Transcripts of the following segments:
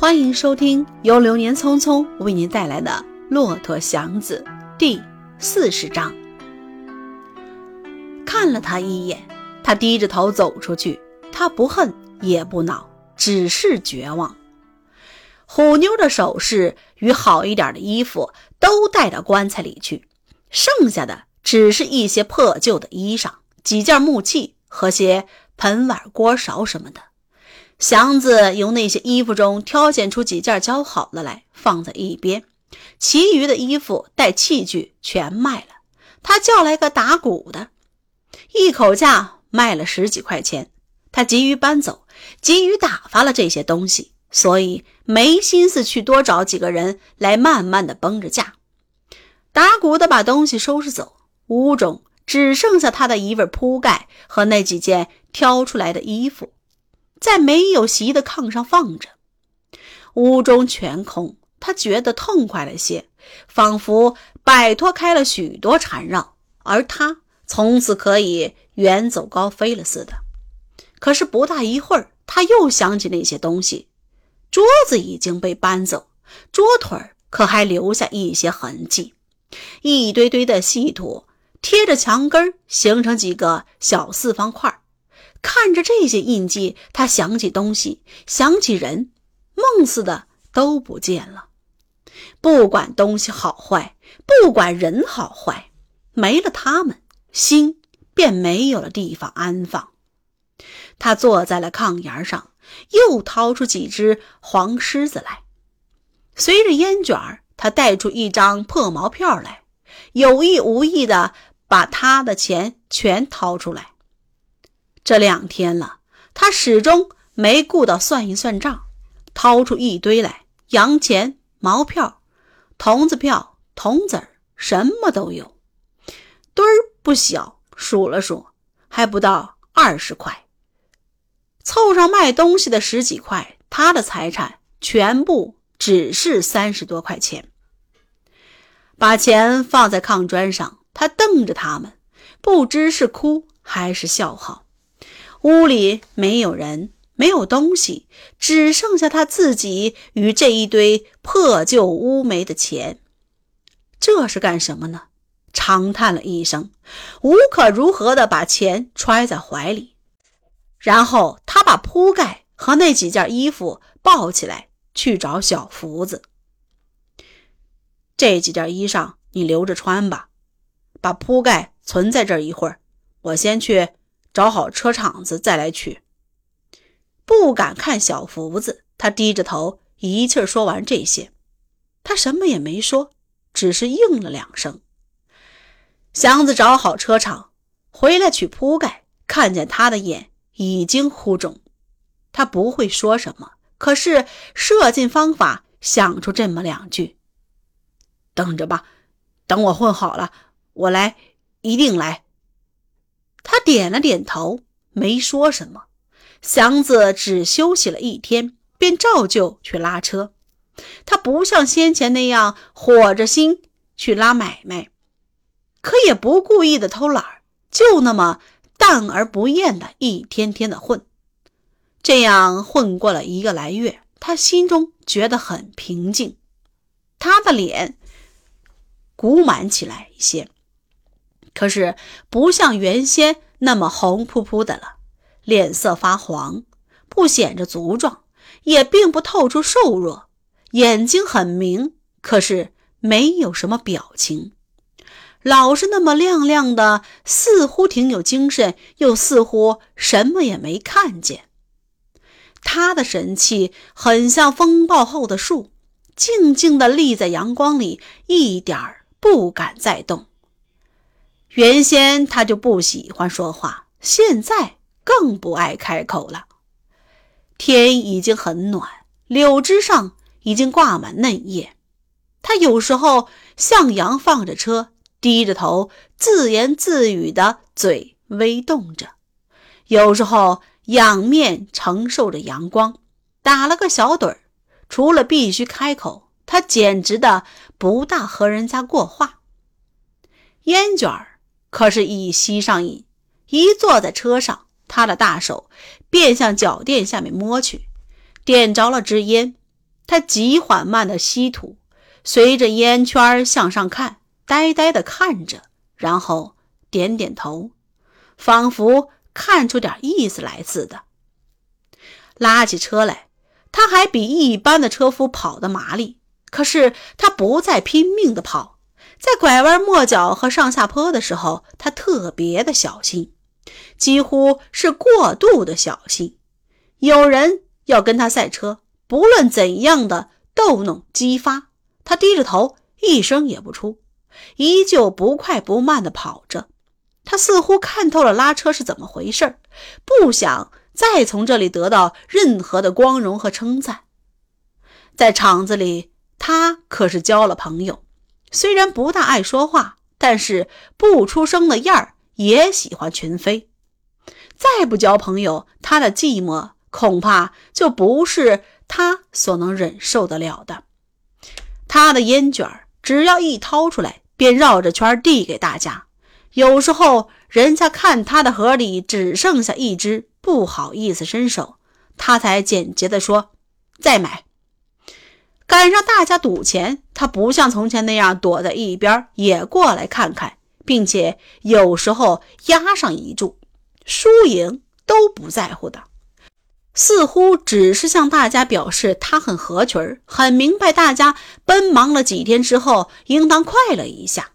欢迎收听由流年匆匆为您带来的《骆驼祥子》第四十章。看了他一眼，他低着头走出去。他不恨也不恼，只是绝望。虎妞的首饰与好一点的衣服都带到棺材里去，剩下的只是一些破旧的衣裳、几件木器和些盆碗锅勺什么的。祥子由那些衣服中挑选出几件较好的来，放在一边，其余的衣服带器具全卖了。他叫来个打鼓的，一口价卖了十几块钱。他急于搬走，急于打发了这些东西，所以没心思去多找几个人来慢慢的绷着价。打鼓的把东西收拾走，屋中只剩下他的一份铺盖和那几件挑出来的衣服。在没有席的炕上放着，屋中全空，他觉得痛快了些，仿佛摆脱开了许多缠绕，而他从此可以远走高飞了似的。可是不大一会儿，他又想起那些东西，桌子已经被搬走，桌腿可还留下一些痕迹，一堆堆的细土贴着墙根形成几个小四方块。看着这些印记，他想起东西，想起人，梦似的都不见了。不管东西好坏，不管人好坏，没了他们，心便没有了地方安放。他坐在了炕沿上，又掏出几只黄狮子来，随着烟卷儿他带出一张破毛票来，有意无意的把他的钱全掏出来。这两天了，他始终没顾到算一算账，掏出一堆来，洋钱、毛票、铜子票、铜子儿，什么都有，堆儿不小。数了数，还不到二十块。凑上卖东西的十几块，他的财产全部只是三十多块钱。把钱放在炕砖上，他瞪着他们，不知是哭还是笑好。屋里没有人，没有东西，只剩下他自己与这一堆破旧乌煤的钱。这是干什么呢？长叹了一声，无可如何地把钱揣在怀里，然后他把铺盖和那几件衣服抱起来，去找小福子。这几件衣裳你留着穿吧，把铺盖存在这儿一会儿，我先去。找好车场子再来取。不敢看小福子，他低着头，一气说完这些，他什么也没说，只是应了两声。祥子找好车场，回来取铺盖，看见他的眼已经糊肿，他不会说什么，可是设尽方法想出这么两句：“等着吧，等我混好了，我来，一定来。”他点了点头，没说什么。祥子只休息了一天，便照旧去拉车。他不像先前那样火着心去拉买卖，可也不故意的偷懒就那么淡而不厌的一天天的混。这样混过了一个来月，他心中觉得很平静，他的脸鼓满起来一些。可是不像原先那么红扑扑的了，脸色发黄，不显着足壮，也并不透出瘦弱，眼睛很明，可是没有什么表情，老是那么亮亮的，似乎挺有精神，又似乎什么也没看见。他的神气很像风暴后的树，静静地立在阳光里，一点儿不敢再动。原先他就不喜欢说话，现在更不爱开口了。天已经很暖，柳枝上已经挂满嫩叶。他有时候向阳放着车，低着头自言自语的嘴微动着；有时候仰面承受着阳光，打了个小盹儿。除了必须开口，他简直的不大和人家过话。烟卷儿。可是，一吸上瘾，一坐在车上，他的大手便向脚垫下面摸去，点着了支烟，他极缓慢的吸吐，随着烟圈向上看，呆呆的看着，然后点点头，仿佛看出点意思来似的。拉起车来，他还比一般的车夫跑得麻利。可是他不再拼命的跑，在拐弯抹角和上下坡的时候，他特别的小心，几乎是过度的小心。有人要跟他赛车，不论怎样的逗弄激发，他低着头，一声也不出，依旧不快不慢的跑着。他似乎看透了拉车是怎么回事，不想。再从这里得到任何的光荣和称赞，在厂子里，他可是交了朋友。虽然不大爱说话，但是不出声的样儿也喜欢群飞。再不交朋友，他的寂寞恐怕就不是他所能忍受得了的。他的烟卷只要一掏出来，便绕着圈递给大家。有时候，人家看他的盒里只剩下一支。不好意思伸手，他才简洁地说：“再买。”赶上大家赌钱，他不像从前那样躲在一边，也过来看看，并且有时候押上一注，输赢都不在乎的，似乎只是向大家表示他很合群，很明白大家奔忙了几天之后应当快乐一下。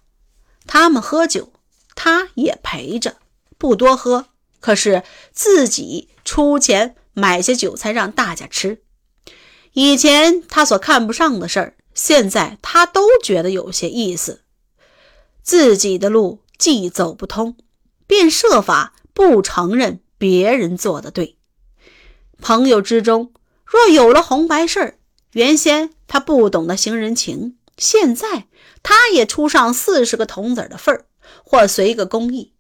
他们喝酒，他也陪着，不多喝。可是自己出钱买些酒菜让大家吃。以前他所看不上的事儿，现在他都觉得有些意思。自己的路既走不通，便设法不承认别人做的对。朋友之中若有了红白事儿，原先他不懂得行人情，现在他也出上四十个铜子的份儿，或随个公益。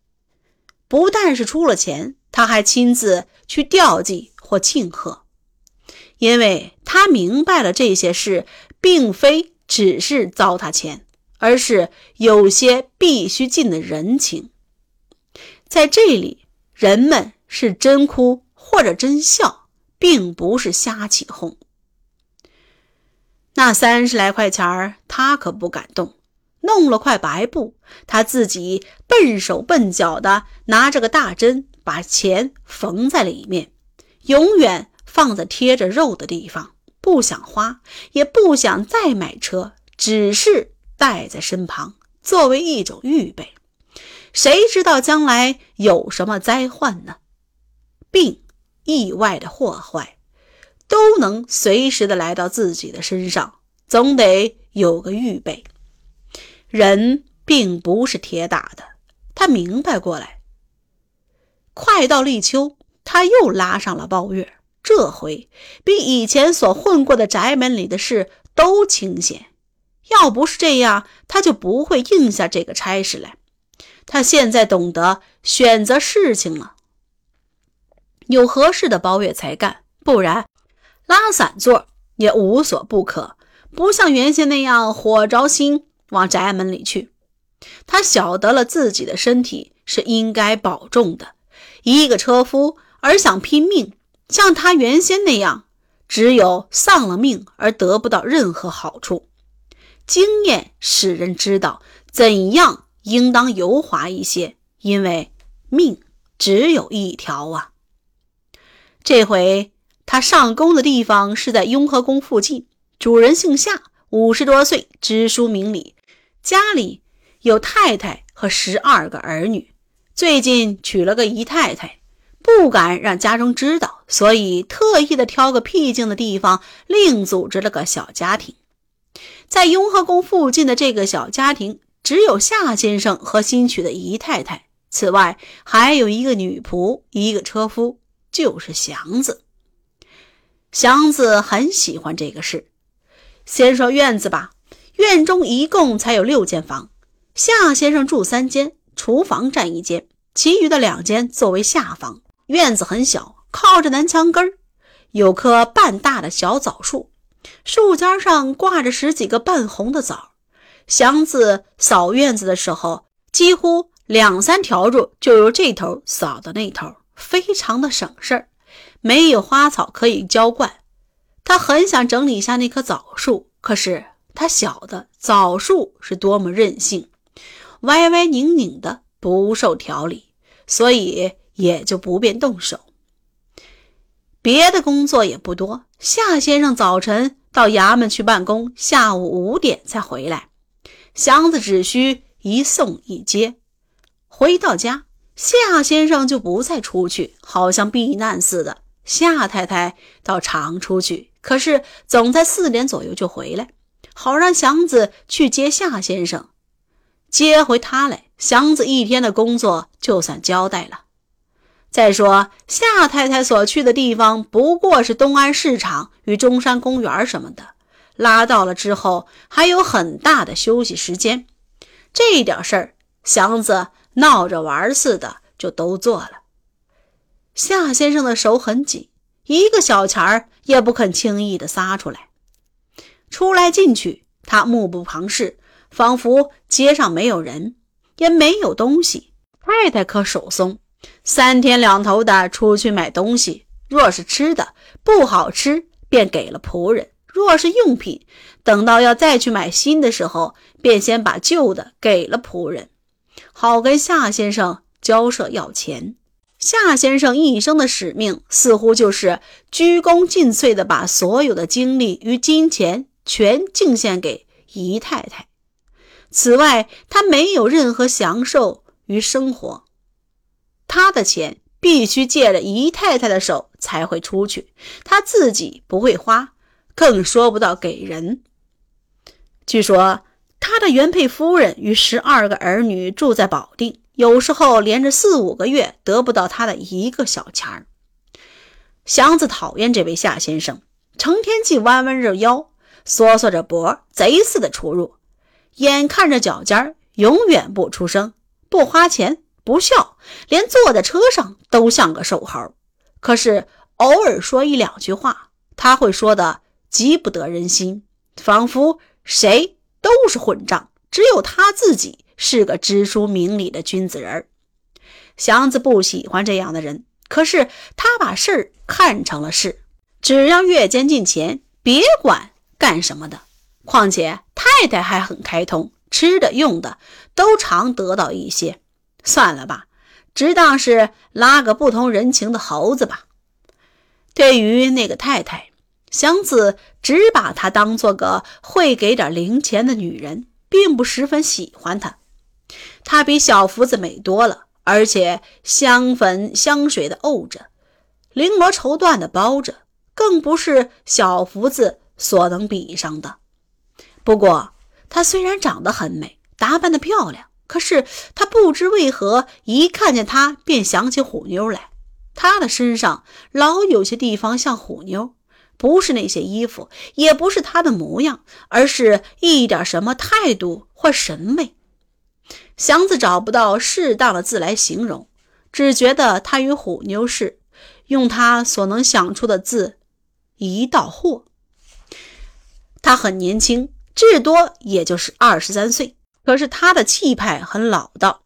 不但是出了钱，他还亲自去吊祭或庆贺，因为他明白了这些事并非只是糟蹋钱，而是有些必须尽的人情。在这里，人们是真哭或者真笑，并不是瞎起哄。那三十来块钱儿，他可不敢动。弄了块白布，他自己笨手笨脚的拿着个大针，把钱缝在里面，永远放在贴着肉的地方。不想花，也不想再买车，只是带在身旁，作为一种预备。谁知道将来有什么灾患呢？病、意外的祸害，都能随时的来到自己的身上，总得有个预备。人并不是铁打的，他明白过来。快到立秋，他又拉上了包月，这回比以前所混过的宅门里的事都清闲。要不是这样，他就不会应下这个差事来。他现在懂得选择事情了，有合适的包月才干，不然拉散座也无所不可。不像原先那样火着心。往宅门里去，他晓得了自己的身体是应该保重的。一个车夫而想拼命，像他原先那样，只有丧了命而得不到任何好处。经验使人知道怎样应当油滑一些，因为命只有一条啊。这回他上工的地方是在雍和宫附近，主人姓夏，五十多岁，知书明理。家里有太太和十二个儿女，最近娶了个姨太太，不敢让家中知道，所以特意的挑个僻静的地方，另组织了个小家庭。在雍和宫附近的这个小家庭，只有夏先生和新娶的姨太太，此外还有一个女仆，一个车夫，就是祥子。祥子很喜欢这个事。先说院子吧。院中一共才有六间房，夏先生住三间，厨房占一间，其余的两间作为下房。院子很小，靠着南墙根儿，有棵半大的小枣树，树尖上挂着十几个半红的枣。祥子扫院子的时候，几乎两三条路就由这头扫到那头，非常的省事儿。没有花草可以浇灌，他很想整理一下那棵枣树，可是他晓得枣树是多么任性，歪歪拧拧的，不受调理，所以也就不便动手。别的工作也不多，夏先生早晨到衙门去办公，下午五点才回来，祥子只需一送一接。回到家，夏先生就不再出去，好像避难似的。夏太太倒常出去，可是总在四点左右就回来，好让祥子去接夏先生。接回他来，祥子一天的工作就算交代了。再说，夏太太所去的地方不过是东安市场与中山公园什么的，拉到了之后还有很大的休息时间。这一点事儿，祥子闹着玩似的就都做了。夏先生的手很紧，一个小钱儿也不肯轻易的撒出来。出来进去，他目不旁视，仿佛街上没有人，也没有东西。太太可手松。三天两头的出去买东西，若是吃的不好吃，便给了仆人；若是用品，等到要再去买新的时候，便先把旧的给了仆人，好跟夏先生交涉要钱。夏先生一生的使命，似乎就是鞠躬尽瘁的把所有的精力与金钱全敬献给姨太太。此外，他没有任何享受与生活。他的钱必须借着姨太太的手才会出去，他自己不会花，更说不到给人。据说他的原配夫人与十二个儿女住在保定，有时候连着四五个月得不到他的一个小钱儿。祥子讨厌这位夏先生，成天既弯弯着腰，缩缩着脖，贼似的出入，眼看着脚尖儿，永远不出声，不花钱。不笑，连坐在车上都像个瘦猴。可是偶尔说一两句话，他会说的极不得人心，仿佛谁都是混账，只有他自己是个知书明理的君子人。祥子不喜欢这样的人，可是他把事儿看成了事，只要月间进钱，别管干什么的。况且太太还很开通，吃的用的都常得到一些。算了吧，只当是拉个不通人情的猴子吧。对于那个太太，祥子只把她当做个会给点零钱的女人，并不十分喜欢她。她比小福子美多了，而且香粉香水的沤着，绫罗绸缎的包着，更不是小福子所能比上的。不过，她虽然长得很美，打扮的漂亮。可是他不知为何，一看见他便想起虎妞来。他的身上老有些地方像虎妞，不是那些衣服，也不是他的模样，而是一点什么态度或审美。祥子找不到适当的字来形容，只觉得他与虎妞是用他所能想出的字一道货。他很年轻，至多也就是二十三岁。可是她的气派很老道，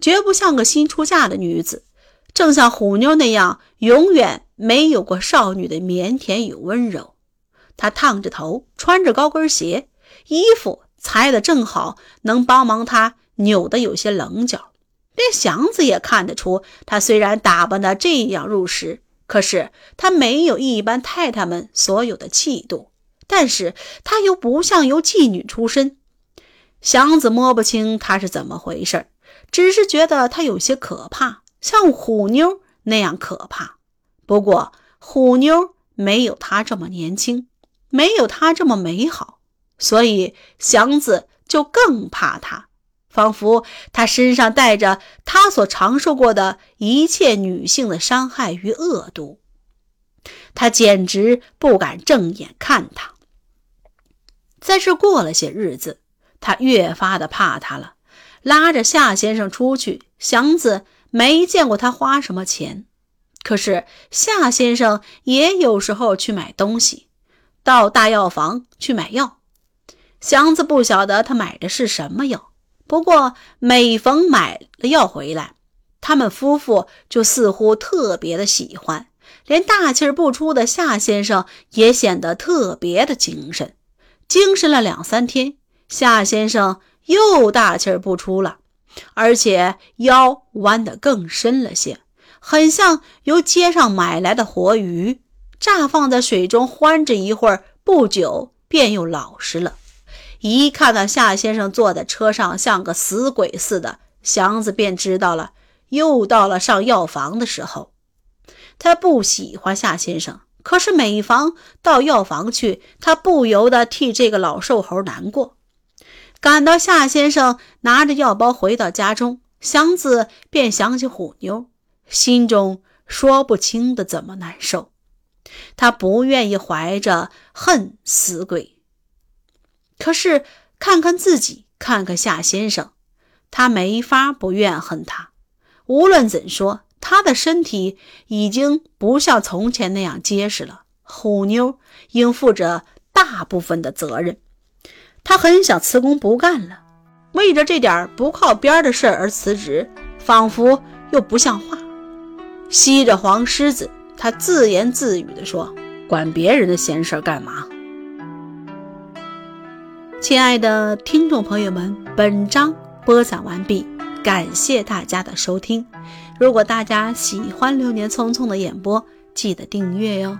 绝不像个新出嫁的女子，正像虎妞那样，永远没有过少女的腼腆与温柔。她烫着头，穿着高跟鞋，衣服裁得正好，能帮忙她扭得有些棱角。连祥子也看得出，她虽然打扮得这样入时，可是她没有一般太太们所有的气度，但是她又不像由妓女出身。祥子摸不清他是怎么回事，只是觉得他有些可怕，像虎妞那样可怕。不过虎妞没有他这么年轻，没有他这么美好，所以祥子就更怕他，仿佛他身上带着他所尝受过的一切女性的伤害与恶毒。他简直不敢正眼看他。在这过了些日子。他越发的怕他了，拉着夏先生出去。祥子没见过他花什么钱，可是夏先生也有时候去买东西，到大药房去买药。祥子不晓得他买的是什么药，不过每逢买了药回来，他们夫妇就似乎特别的喜欢，连大气不出的夏先生也显得特别的精神。精神了两三天，夏先生又大气儿不出了，而且腰弯得更深了些，很像由街上买来的活鱼，乍放在水中欢着一会儿，不久便又老实了。一看到夏先生坐在车上像个死鬼似的，祥子便知道了，又到了上药房的时候。他不喜欢夏先生，可是每逢到药房去，他不由得替这个老瘦猴难过。赶到夏先生拿着药包回到家中，祥子便想起虎妞，心中说不清的怎么难受。他不愿意怀着恨死鬼，可是看看自己，看看夏先生，他没法不怨恨他。无论怎说。他的身体已经不像从前那样结实了，虎妞应负着大部分的责任。很想辞工不干了，为着这点不靠边的事而辞职，仿佛又不像话。吸着黄狮子，他自言自语地说：“管别人的闲事干嘛？”亲爱的听众朋友们，本章播讲完毕。感谢大家的收听，如果大家喜欢《流年匆匆》的演播，记得订阅哟。